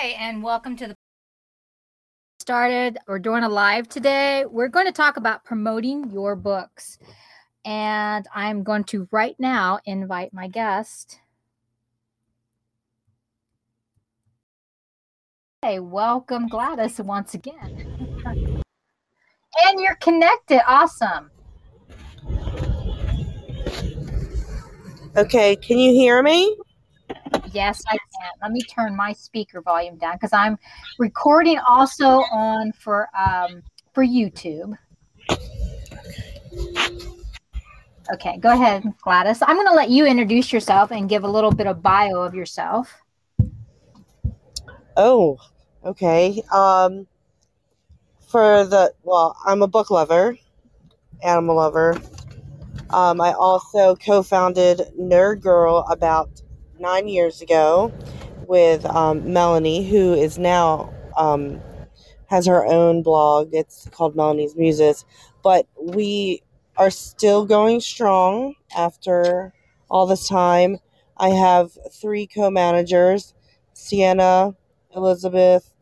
Hi, and welcome to the started. We're doing a live today. We're going to talk about promoting your books. And I'm going to right now invite my guest. Hey, welcome Gladys once again. and you're connected. Awesome. Okay, can you hear me? Yes, I can. Let me turn my speaker volume down because I'm recording also on for um, for YouTube. Okay, go ahead, Gladys. I'm going to let you introduce yourself and give a little bit of bio of yourself. Oh, okay. Um, for the well, I'm a book lover, animal lover. Um, I also co-founded Nerd Girl about nine years ago with um, Melanie, who is now um, has her own blog. It's called Melanie's Muses, but we are still going strong after all this time. I have three co-managers: Sienna, Elizabeth,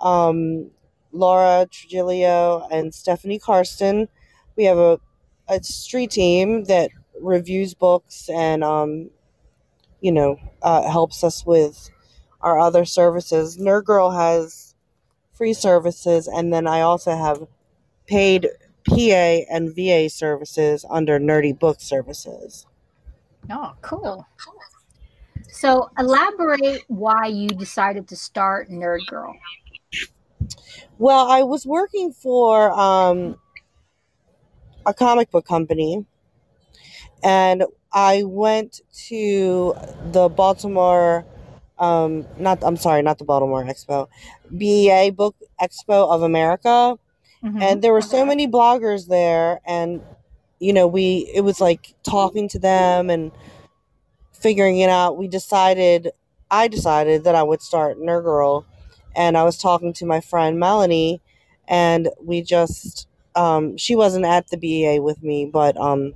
um, Laura Trujillo, and Stephanie Karsten. We have a, a street team that reviews books and um, you know, uh, helps us with our other services. Nerd Girl has free services, and then I also have paid PA and VA services under Nerdy Book Services. Oh, cool. So, elaborate why you decided to start Nerd Girl. Well, I was working for um, a comic book company, and I went to the Baltimore, um, not I'm sorry, not the Baltimore Expo, BEA Book Expo of America, mm-hmm. and there were so many bloggers there, and you know we it was like talking to them and figuring it out. We decided, I decided that I would start Nerd Girl, and I was talking to my friend Melanie, and we just um, she wasn't at the BEA with me, but um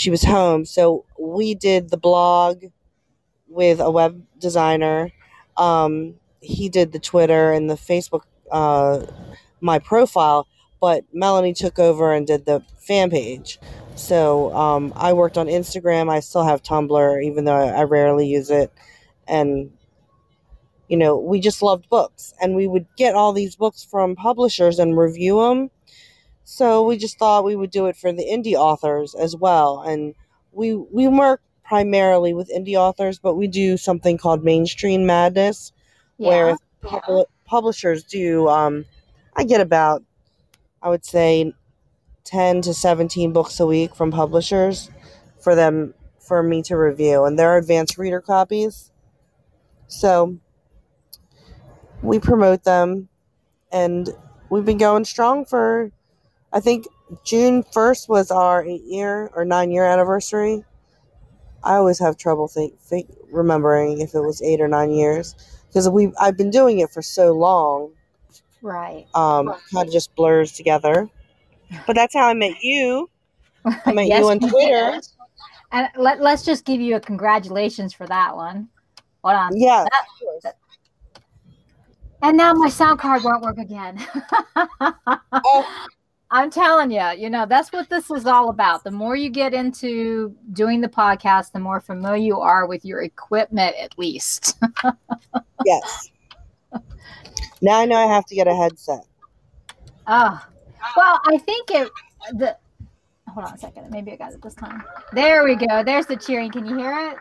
she was home. So we did the blog with a web designer. Um, he did the Twitter and the Facebook, uh, my profile, but Melanie took over and did the fan page. So um, I worked on Instagram. I still have Tumblr, even though I rarely use it. And, you know, we just loved books. And we would get all these books from publishers and review them so we just thought we would do it for the indie authors as well. And we we work primarily with indie authors, but we do something called mainstream madness, yeah. where publishers do. Um, I get about, I would say, ten to seventeen books a week from publishers for them for me to review, and they're advanced reader copies. So we promote them, and we've been going strong for I think June 1st was our eight year or nine year anniversary. I always have trouble think, think remembering if it was eight or nine years because we I've been doing it for so long. Right. Um, kind of just blurs together. But that's how I met you. I met yes, you on Twitter. And let, let's just give you a congratulations for that one. Hold on. Yeah. That, and now my sound card won't work again. oh, I'm telling you, you know, that's what this is all about. The more you get into doing the podcast, the more familiar you are with your equipment, at least. yes. Now I know I have to get a headset. Oh, well, I think it, the, hold on a second. Maybe I got it this time. There we go. There's the cheering. Can you hear it?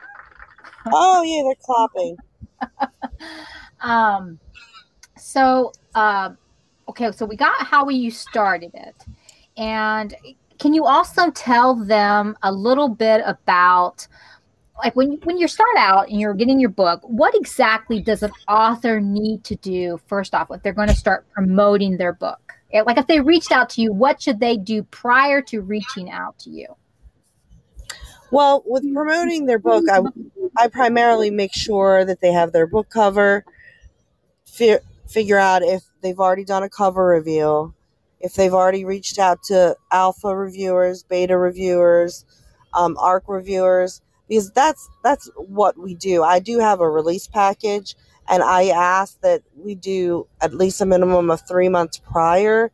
oh, yeah, they're clapping. um, so, uh, okay, so we got how you started it. And can you also tell them a little bit about like when when you start out and you're getting your book, what exactly does an author need to do first off if they're going to start promoting their book? Like if they reached out to you, what should they do prior to reaching out to you? Well, with promoting their book, I I primarily make sure that they have their book cover, figure out if they've already done a cover reveal, if they've already reached out to alpha reviewers, beta reviewers, um, ARC reviewers, because that's that's what we do. I do have a release package and I ask that we do at least a minimum of 3 months prior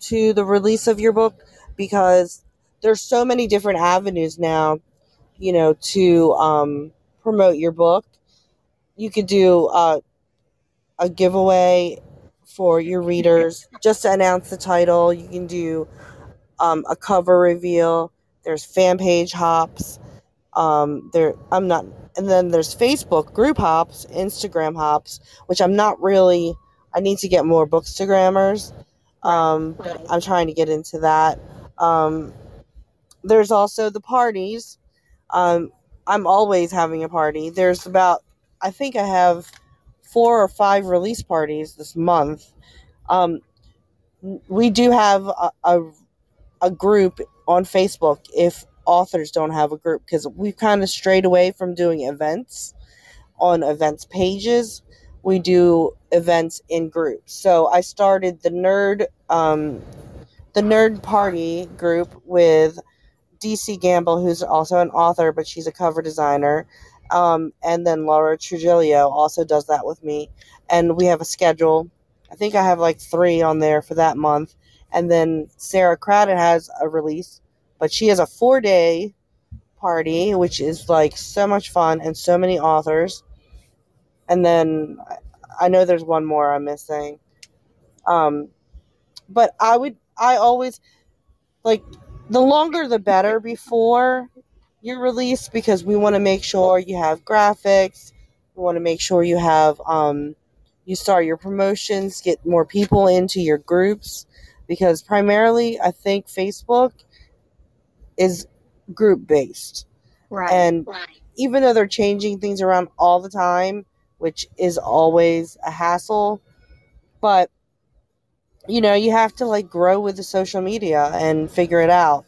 to the release of your book because there's so many different avenues now, you know, to um, promote your book. You could do uh, a giveaway for your readers just to announce the title. You can do um, a cover reveal. There's fan page hops. Um, there, I'm not, and then there's Facebook group hops, Instagram hops, which I'm not really. I need to get more bookstagrammers. Um, I'm trying to get into that. Um, there's also the parties. Um, I'm always having a party. There's about, I think I have four or five release parties this month. Um, we do have a, a, a group on Facebook if authors don't have a group because we've kind of strayed away from doing events on events pages. We do events in groups. So I started the nerd um, the nerd party group with DC Gamble, who's also an author, but she's a cover designer. Um, and then Laura Trujillo also does that with me. And we have a schedule. I think I have like three on there for that month. And then Sarah Craddock has a release, but she has a four day party, which is like so much fun and so many authors. And then I know there's one more I'm missing. Um, but I would, I always like the longer the better before your release because we want to make sure you have graphics. We want to make sure you have um, you start your promotions, get more people into your groups because primarily I think Facebook is group based. Right. And right. even though they're changing things around all the time, which is always a hassle, but you know, you have to like grow with the social media and figure it out.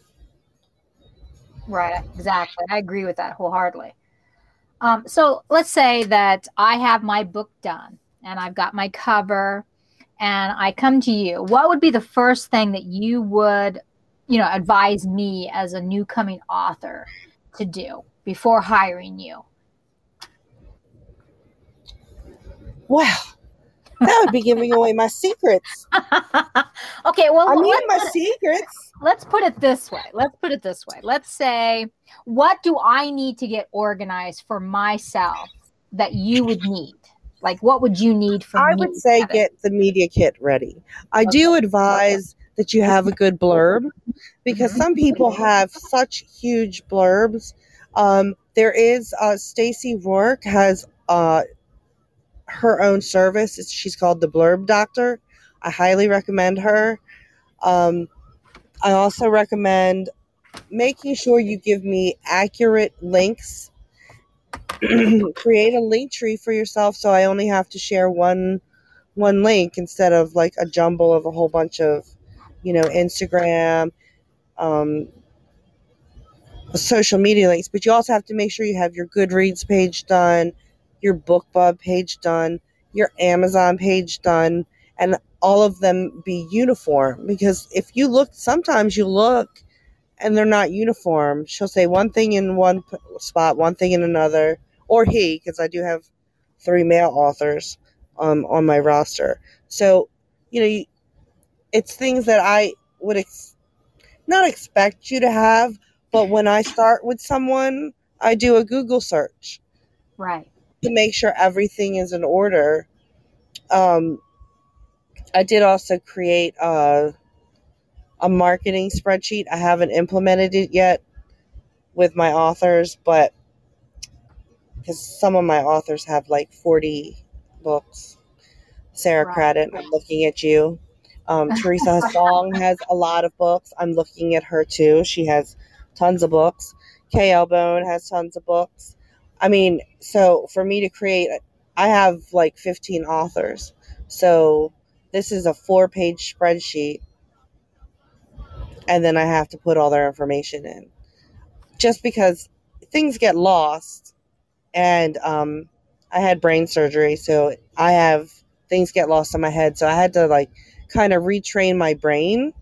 Right, exactly. I agree with that wholeheartedly. Um, so let's say that I have my book done and I've got my cover and I come to you. What would be the first thing that you would, you know, advise me as a new coming author to do before hiring you? Well, that would be giving away my secrets. okay, well, I mean my secrets. Let's put it this way. Let's put it this way. Let's say, what do I need to get organized for myself that you would need? Like, what would you need from me? I would say get the media kit ready. I okay. do advise okay. that you have a good blurb because mm-hmm. some people have such huge blurbs. Um, there is uh, Stacy Rourke has uh, her own service. It's, she's called the Blurb Doctor. I highly recommend her. Um, I also recommend making sure you give me accurate links. Create a link tree for yourself so I only have to share one one link instead of like a jumble of a whole bunch of, you know, Instagram, um, social media links. But you also have to make sure you have your Goodreads page done your BookBub page done, your Amazon page done, and all of them be uniform. Because if you look, sometimes you look and they're not uniform. She'll say one thing in one spot, one thing in another, or he, because I do have three male authors um, on my roster. So, you know, it's things that I would ex- not expect you to have, but when I start with someone, I do a Google search. Right to make sure everything is in order. Um, I did also create a, a marketing spreadsheet. I haven't implemented it yet with my authors, but because some of my authors have like 40 books. Sarah right. I'm looking at you. Um, Teresa Song has a lot of books. I'm looking at her too. She has tons of books. Kay Elbone has tons of books. I mean, so for me to create, I have like 15 authors. So this is a four page spreadsheet. And then I have to put all their information in. Just because things get lost. And um, I had brain surgery. So I have things get lost in my head. So I had to like kind of retrain my brain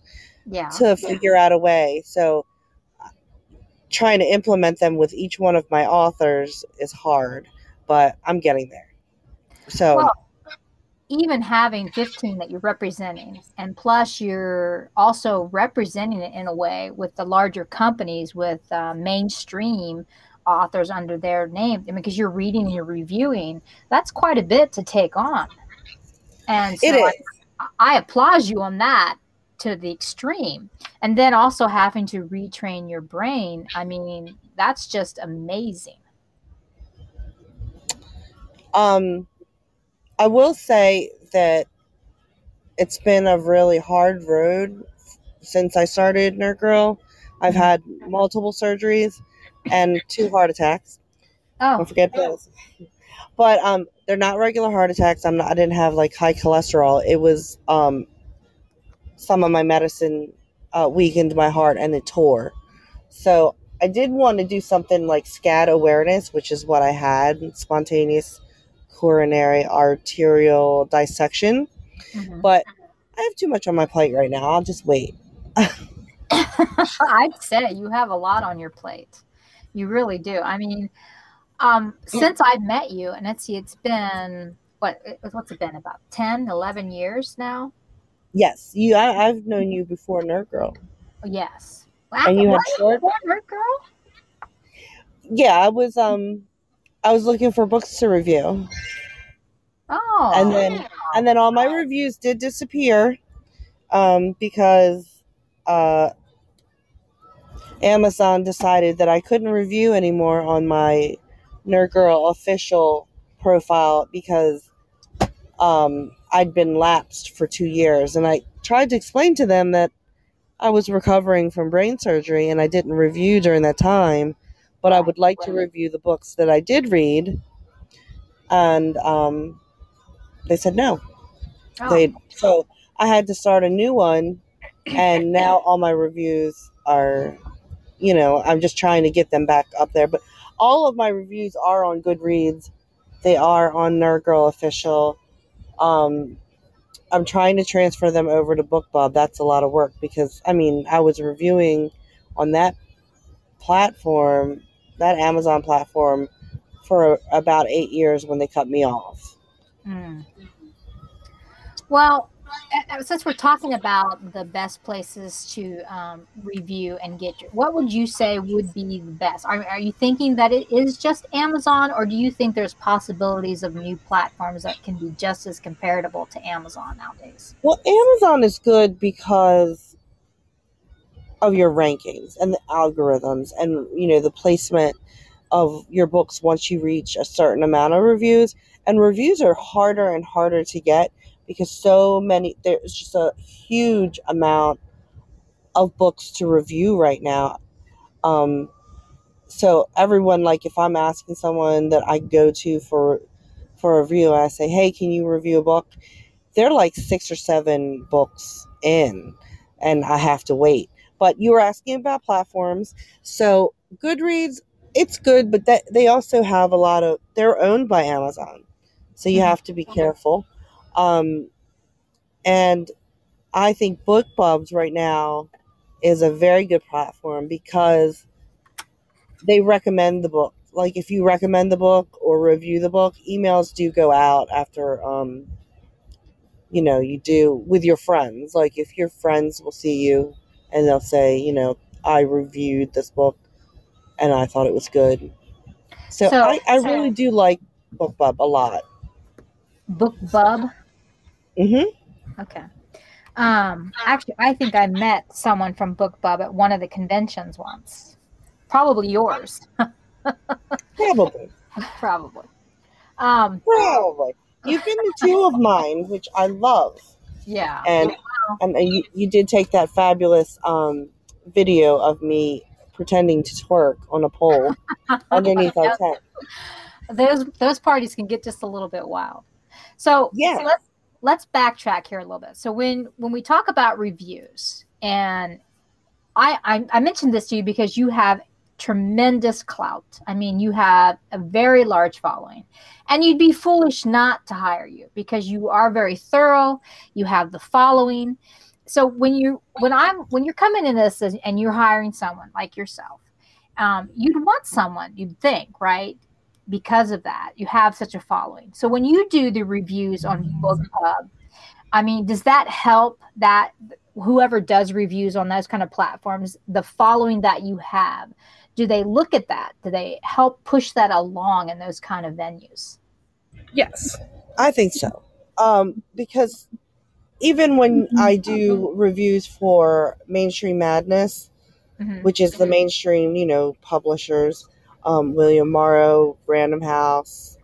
yeah, to figure yeah. out a way. So trying to implement them with each one of my authors is hard, but I'm getting there. So Well, even having 15 that you're representing and plus you're also representing it in a way with the larger companies with uh, mainstream authors under their name I mean, because you're reading and you're reviewing that's quite a bit to take on and so it I. I applaud you on that to the extreme and then also having to retrain your brain i mean that's just amazing Um, I will say that it's been a really hard road since I started Nerd Girl. I've Mhm. had multiple surgeries and two heart attacks. oh Don't forget those. But um, they're not regular heart attacks. I'm not. I didn't have like high cholesterol. It was um, some of my medicine uh, weakened my heart and it tore. So I did want to do something like SCAD awareness, which is what I had spontaneous coronary arterial dissection. mhm. But I have too much on my plate right now. I'll just wait. I'd say you have a lot on your plate. You really do. I mean, um, since I've met you, and let's see, it's been what? What's it been? About 10, 11 years now. Yes, you. I, I've known you before, Nerd Girl. Yes. And you had short. Nerd girl. Yeah, I was. Um, I was looking for books to review. Oh. and then and then all my reviews did disappear um, because uh, Amazon decided that I couldn't review anymore on my Nerd Girl official profile because um, I'd been lapsed for two years, and I tried to explain to them that I was recovering from brain surgery and I didn't review during that time, but I would like to review the books that I did read, and um, they said no. Oh. They so I had to start a new one, and now all my reviews are, you know, I'm just trying to get them back up there. But all of my reviews are on Goodreads. They are on Nerd Girl Official. Um, I'm trying to transfer them over to BookBub. That's a lot of work because I mean I was reviewing on that platform, that Amazon platform, for about eight years when they cut me off. Mm. Well, since we're talking about the best places to um, review and get your, what would you say would be the best? Are, are you thinking that it is just Amazon, or do you think there's possibilities of new platforms that can be just as comparable to Amazon nowadays? Well, Amazon is good because of your rankings and the algorithms and you know the placement of your books once you reach a certain amount of reviews and reviews are harder and harder to get because so many there's just a huge amount of books to review right now. Um so everyone like if i'm asking someone that i go to for for a review i say hey can you review a book? They're like six or seven books in and i have to wait. But you were asking about platforms. So goodreads it's good but that they also have a lot of they're owned by amazon. So you Mhm. have to be careful um, and i think bookbubs right now is a very good platform because they recommend the book. Like if you recommend the book or review the book emails do go out after um, you know you do with your friends. Like if your friends will see you and they'll say you know i reviewed this book and i thought it was good. So, So- I, I really do like bookbub a lot. BookBub. Hmm Okay. Um, actually, I think I met someone from BookBub at one of the conventions once. Probably yours. probably Probably. Um, probably you've been to two of mine which i love yeah. and and you, you did take that fabulous um, video of me pretending to twerk on a pole underneath our tent those those parties can get just a little bit wild. So Yeah. so let's let's backtrack here a little bit. So when when we talk about reviews, and I I, I mentioned this to you because you have tremendous clout. I mean, you have a very large following, and you'd be foolish not to hire you because you are very thorough. You have the following. So when you when I'm when you're coming in this and you're hiring someone like yourself um, you'd want someone, you'd think, right? Because of that, you have such a following. So when you do the reviews on BookBub, I mean, does that help that whoever does reviews on those kind of platforms, the following that you have, do they look at that? Do they help push that along in those kind of venues? Yes, I think so. Um, because even when I do reviews for Mainstream Madness, mm-hmm. which is the mainstream, you know, publishers, um, William Morrow, Random House.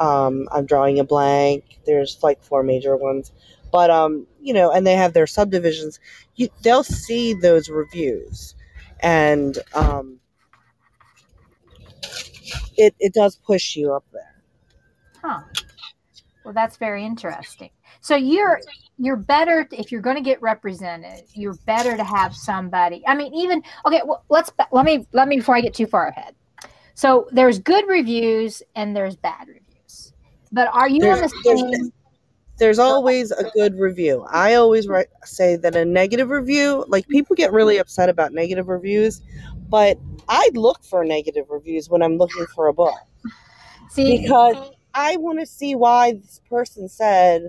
Um, I'm drawing a blank. There's like four major ones, but um, you know, and they have their subdivisions. You, they'll see those reviews, and um, it it does push you up there. Huh. Well, that's very interesting. So you're you're better if you're going to get represented. You're better to have somebody. I mean, even okay. Well, let's let me let me before I get too far ahead. So there's good reviews and there's bad reviews. But are you there's, on the same? There's, always a good review. I always write, say that a negative review, like people get really upset about negative reviews, but I look for negative reviews when I'm looking for a book. See, because I want to see why this person said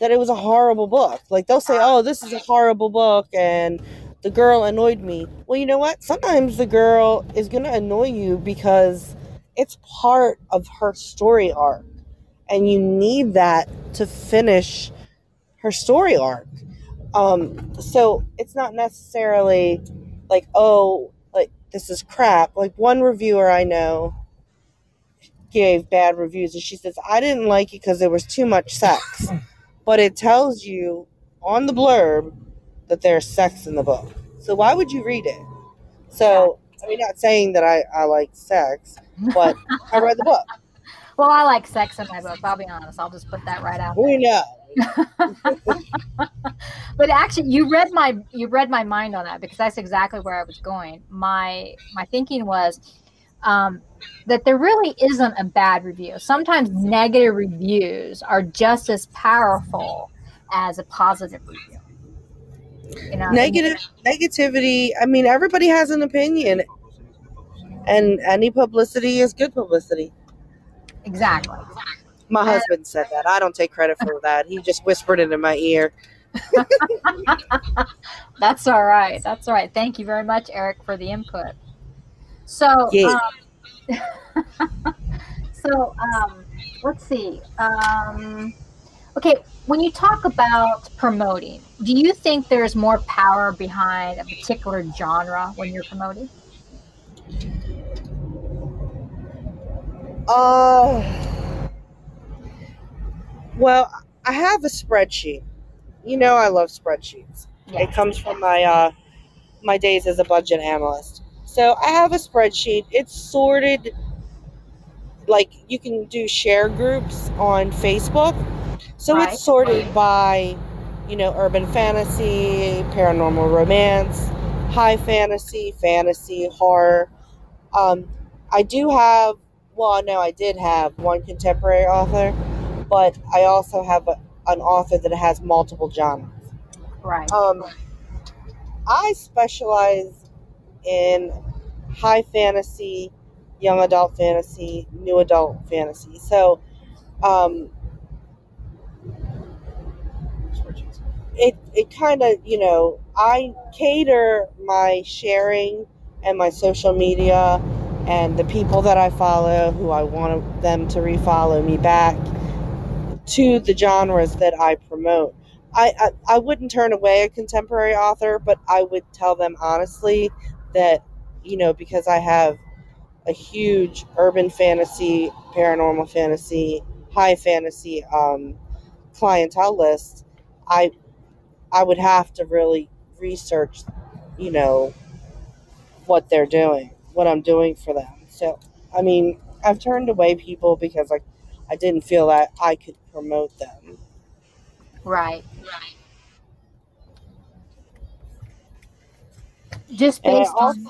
that it was a horrible book. Like they'll say, "Oh, this is a horrible book," and the girl annoyed me. Well, you know what? Sometimes the girl is going to annoy you because it's part of her story arc, and you need that to finish her story arc. Um, so it's not necessarily like, oh, like this is crap. Like one reviewer I know gave bad reviews, and she says I didn't like it because there was too much sex but it tells you on the blurb that there's sex in the book. So why would you read it? So I mean, not saying that I, I like sex, but I read the book. Well, I like sex in my book. I'll be honest. I'll just put that right out. We know. but actually, you read my you read my mind on that because that's exactly where I was going. My my thinking was um, that there really isn't a bad review. Sometimes negative reviews are just as powerful as a positive review. You know, negative negativity. I mean, everybody has an opinion, and any publicity is good publicity. Exactly. My and, husband said that. I don't take credit for that. He just whispered it in my ear. That's all right. That's all right. Thank you very much, Eric, for the input. So, yeah. um, so um, let's see. Um, okay, when you talk about promoting, do you think there's more power behind a particular genre when you're promoting? Uh, well, I have a spreadsheet. You know, I love spreadsheets. Yes. It comes from my uh, my days as a budget analyst. So I have a spreadsheet. It's sorted like you can do share groups on Facebook. So right. it's sorted by, you know, urban fantasy, paranormal romance, high fantasy, fantasy, horror. Um, I do have, well, no, I did have one contemporary author, but I also have a, an author that has multiple genres. Right. Um, I specialize in high fantasy, young adult fantasy, new adult fantasy. So, um, it it kind of you know I cater my sharing and my social media and the people that I follow who I want them to refollow me back to the genres that I promote. I, I, I wouldn't turn away a contemporary author, but I would tell them honestly that you know, because I have a huge urban fantasy, paranormal fantasy, high fantasy um, clientele list, I I would have to really research, you know, what they're doing, what I'm doing for them. So, I mean, I've turned away people because I I didn't feel that I could promote them. Right. Right. Just based on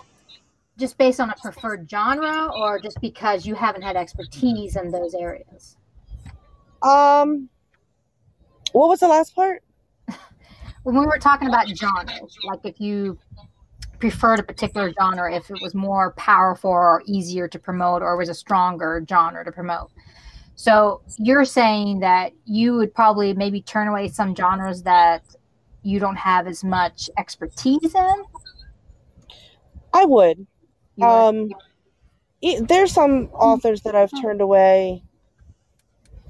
just based on a preferred genre or just because you haven't had expertise in those areas? Um, what was the last part? when we were talking about genres, like if you preferred a particular genre if it was more powerful or easier to promote or was a stronger genre to promote. So you're saying that you would probably maybe turn away some genres that you don't have as much expertise in? I would. Um, there's some authors that I've turned away.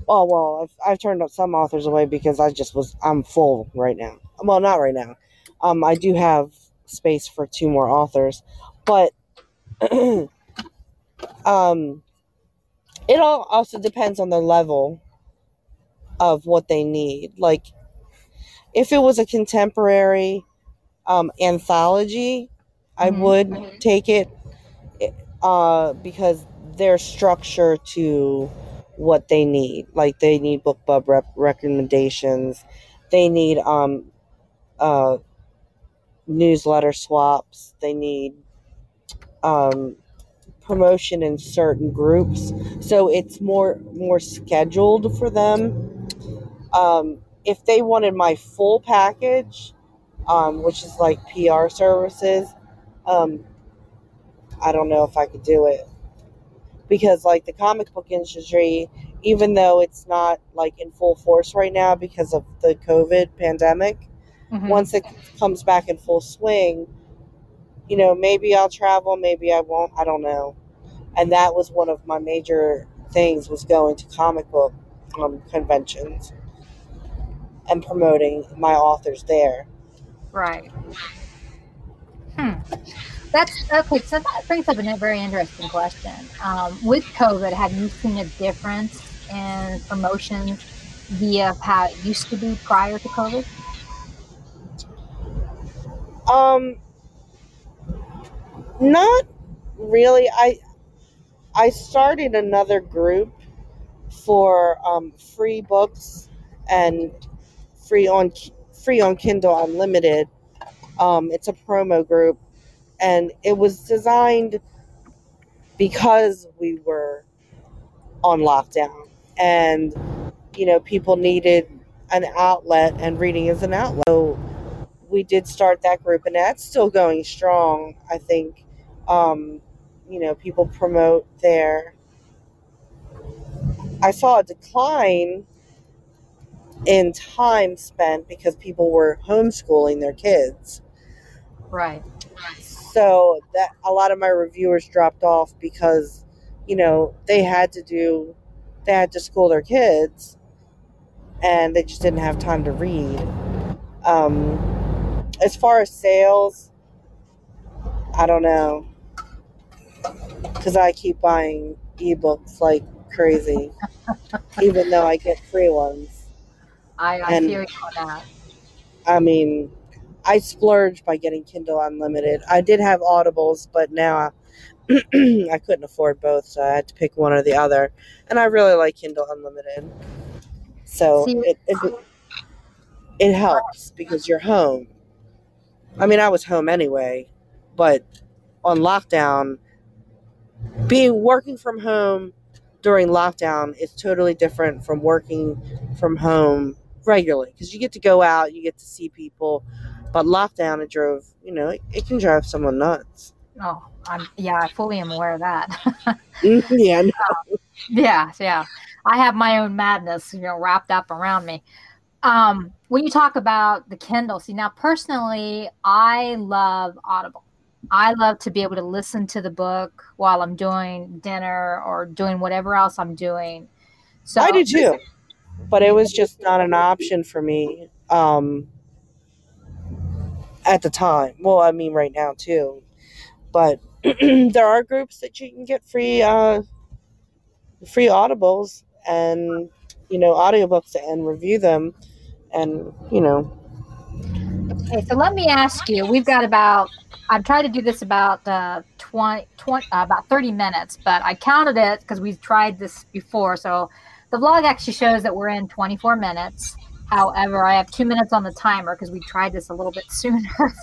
Oh well, I've, I've turned up some authors away because I just was I'm full right now. Well, not right now. Um, I do have space for two more authors, but um, it all also depends on the level of what they need. Like, if it was a contemporary um, anthology, I mm-hmm. would take it uh, because their structure to what they need. Like they need BookBub rep- recommendations, they need um, uh, newsletter swaps, they need um, promotion in certain groups. So it's more more scheduled for them. Um, if they wanted my full package, um, which is like PR services, um, I don't know if I could do it because like the comic book industry, even though it's not like in full force right now because of the COVID pandemic, mm-hmm. once it comes back in full swing, you know, maybe I'll travel, maybe I won't, I don't know. And that was one of my major things was going to comic book um, conventions and promoting my authors there. Right. Hmm. That's okay. So that brings up a very interesting question. Um, with COVID, have you seen a difference in promotions via how it used to be prior to COVID? Um, not really. I I started another group for um, free books and free on free on Kindle Unlimited. Um, it's a promo group and it was designed because we were on lockdown. And you know people needed an outlet and reading is an outlet. So we did start that group and that's still going strong i think. Um, you know people promote there. I saw a decline in time spent because people were homeschooling their kids. Right. So that a lot of my reviewers dropped off because you know they had to do they had to school their kids and they just didn't have time to read. Um, as far as sales i don't know. Because i keep buying ebooks like crazy even though i get free ones i, I and, feel you on that i mean I splurged by getting Kindle Unlimited. I did have Audibles, but now I, I couldn't afford both, so I had to pick one or the other. And I really like Kindle Unlimited, so See, it, it it helps because you're home. I mean, I was home anyway, but on lockdown, being working from home during lockdown is totally different from working from home regularly because you get to go out, you get to see people. But lockdown, it drove, you know, it, it can drive someone nuts. Oh, I'm, yeah, I fully am aware of that. Mm-hmm, yeah, no. uh, yeah, yeah. I have my own madness, you know, wrapped up around me. Um, when you talk about the Kindle, see, now personally, I love Audible. I love to be able to listen to the book while I'm doing dinner or doing whatever else I'm doing. So I do too, but it was just not an option for me. Um, at the time. Well, I mean, right now too. But there are groups that you can get free, uh, free audibles and you know audiobooks and review them, and you know. Okay, so let me ask you. We've got about. I've tried to do this about uh, 20, 20 uh, about 30 minutes, but I counted it because we've tried this before. So the vlog actually shows that we're in 24 minutes. However, I have two minutes on the timer because we tried this a little bit sooner.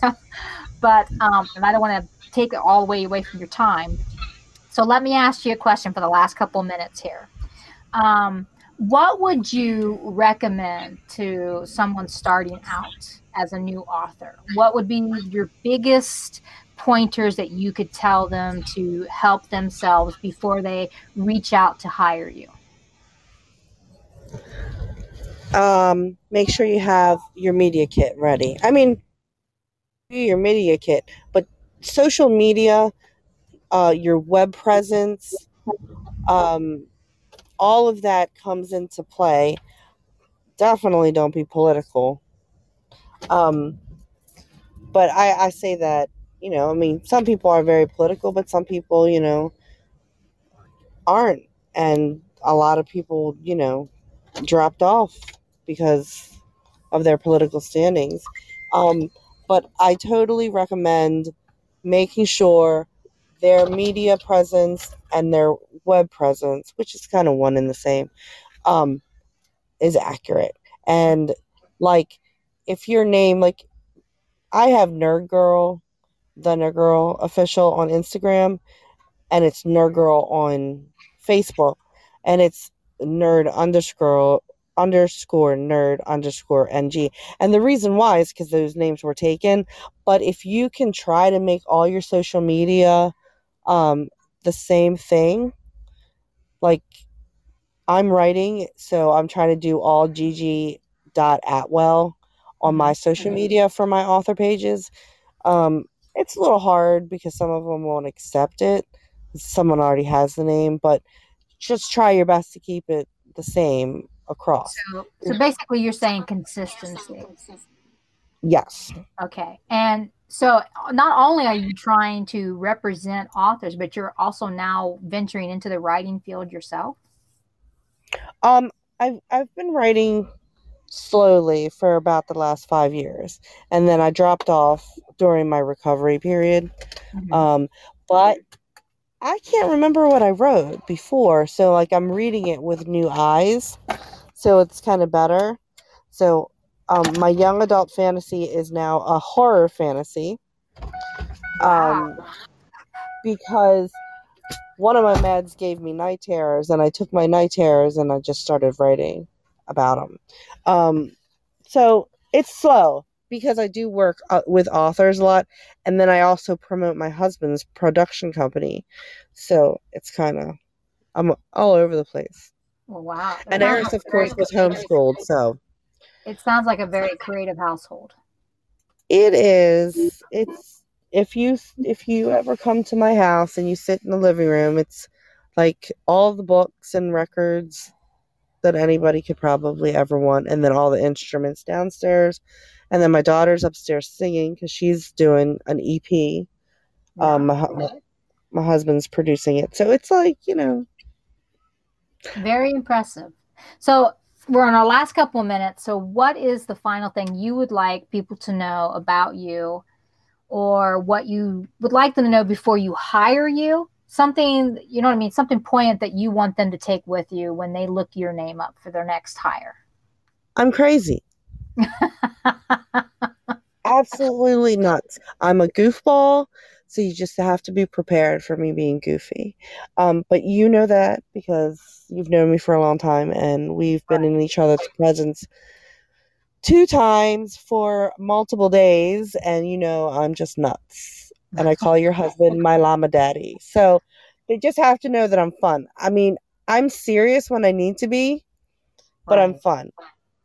but um, and I don't want to take it all the way away from your time. So let me ask you a question for the last couple minutes here. Um, what would you recommend to someone starting out as a new author? What would be your biggest pointers that you could tell them to help themselves before they reach out to hire you? Um, make sure you have your media kit ready. I mean, your media kit, but social media, uh, your web presence, um, all of that comes into play. Definitely don't be political. Um, but I, I say that, you know, I mean, some people are very political, but some people, you know, aren't. And a lot of people, you know, dropped off because of their political standings. Um, but I totally recommend making sure their media presence and their web presence, which is kind of one and the same, um, is accurate. And like, if your name, like, I have Nerd Girl, the Nerd Girl official on Instagram, and it's Nerd Girl on Facebook, and it's nerd underscore underscore nerd underscore ng. And the reason why is because those names were taken. But if you can try to make all your social media um, the same thing like i'm writing so i'm trying to do all gg dot atwell on my social media for my author pages. Um, it's a little hard because some of them won't accept it. Someone already has the name but just try your best to keep it the same across. So, so basically, you're saying consistency. Yes. Okay. And so not only are you trying to represent authors, but you're also now venturing into the writing field yourself? Um, I've, I've been writing slowly for about the last five years. And then I dropped off during my recovery period. Mm-hmm. Um, but I can't remember what I wrote before. So, like, I'm reading it with new eyes. So, it's kind of better. So, um, my young adult fantasy is now a horror fantasy. Um, because one of my meds gave me night terrors, and I took my night terrors and I just started writing about them. Um, so, it's slow because I do work uh, with authors a lot, and then I also promote my husband's production company, so it's kind of I'm all over the place. Well, wow! and Eris, of course, was homeschooled, so it sounds like a very creative household. It is. It's if you if you ever come to my house and you sit in the living room, it's like all the books and records that anybody could probably ever want, and then all the instruments downstairs and then my daughter's upstairs singing because she's doing an EP. Um, my, my husband's producing it, so it's like you know, very impressive. So we're on our last couple of minutes. So, what is the final thing you would like people to know about you, or what you would like them to know before you hire you? Something, you know what I mean? Something poignant that you want them to take with you when they look your name up for their next hire. I'm crazy. Absolutely nuts. I'm a goofball, so you just have to be prepared for me being goofy. Um, but you know that because you've known me for a long time and we've been in each other's presence two times for multiple days, and you know I'm just nuts. And I call your husband my llama daddy. So they just have to know that I'm fun. I mean, I'm serious when I need to be, but I'm fun.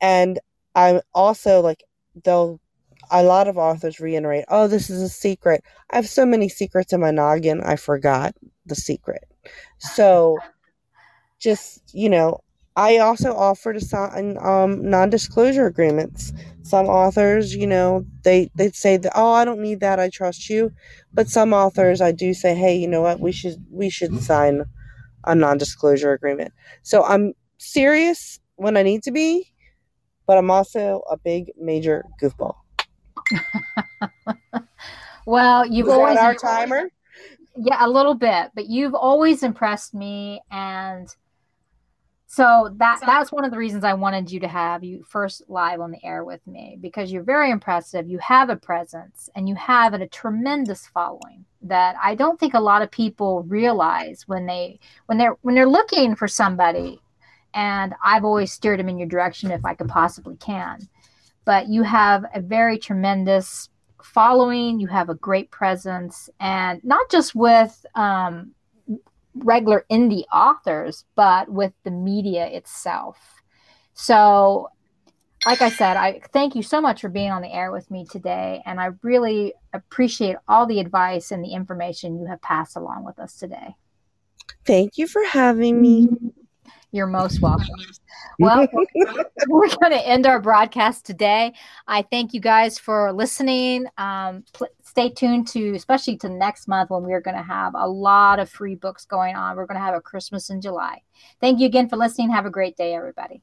And I'm also like they'll a lot of authors reiterate, "Oh, this is a secret." I have so many secrets in my noggin, I forgot the secret. So, just you know, I also offer to sign um, non-disclosure agreements. Some authors, you know, they they say that, "Oh, I don't need that. I trust you," but some authors, I do say, "Hey, you know what? We should we should sign a non-disclosure agreement." So I'm serious when I need to be, but I'm also a big major goofball. well, you've Was always our timer. Yeah, a little bit, but you've always impressed me, and so that that's one of the reasons I wanted you to have you first live on the air with me because you're very impressive. You have a presence, and you have a tremendous following that I don't think a lot of people realize when they when they're when they're looking for somebody and I've always steered them in your direction if I could possibly can. But you have a very tremendous following, you have a great presence, and not just with um, regular indie authors, but with the media itself. So, like I said, I thank you so much for being on the air with me today. And I really appreciate all the advice and the information you have passed along with us today. Thank you for having me. You're most welcome. Well, we're going to end our broadcast today. I thank you guys for listening. Um, pl- stay tuned to, especially to next month when we're going to have a lot of free books going on. We're going to have a Christmas in July. Thank you again for listening. Have a great day, everybody.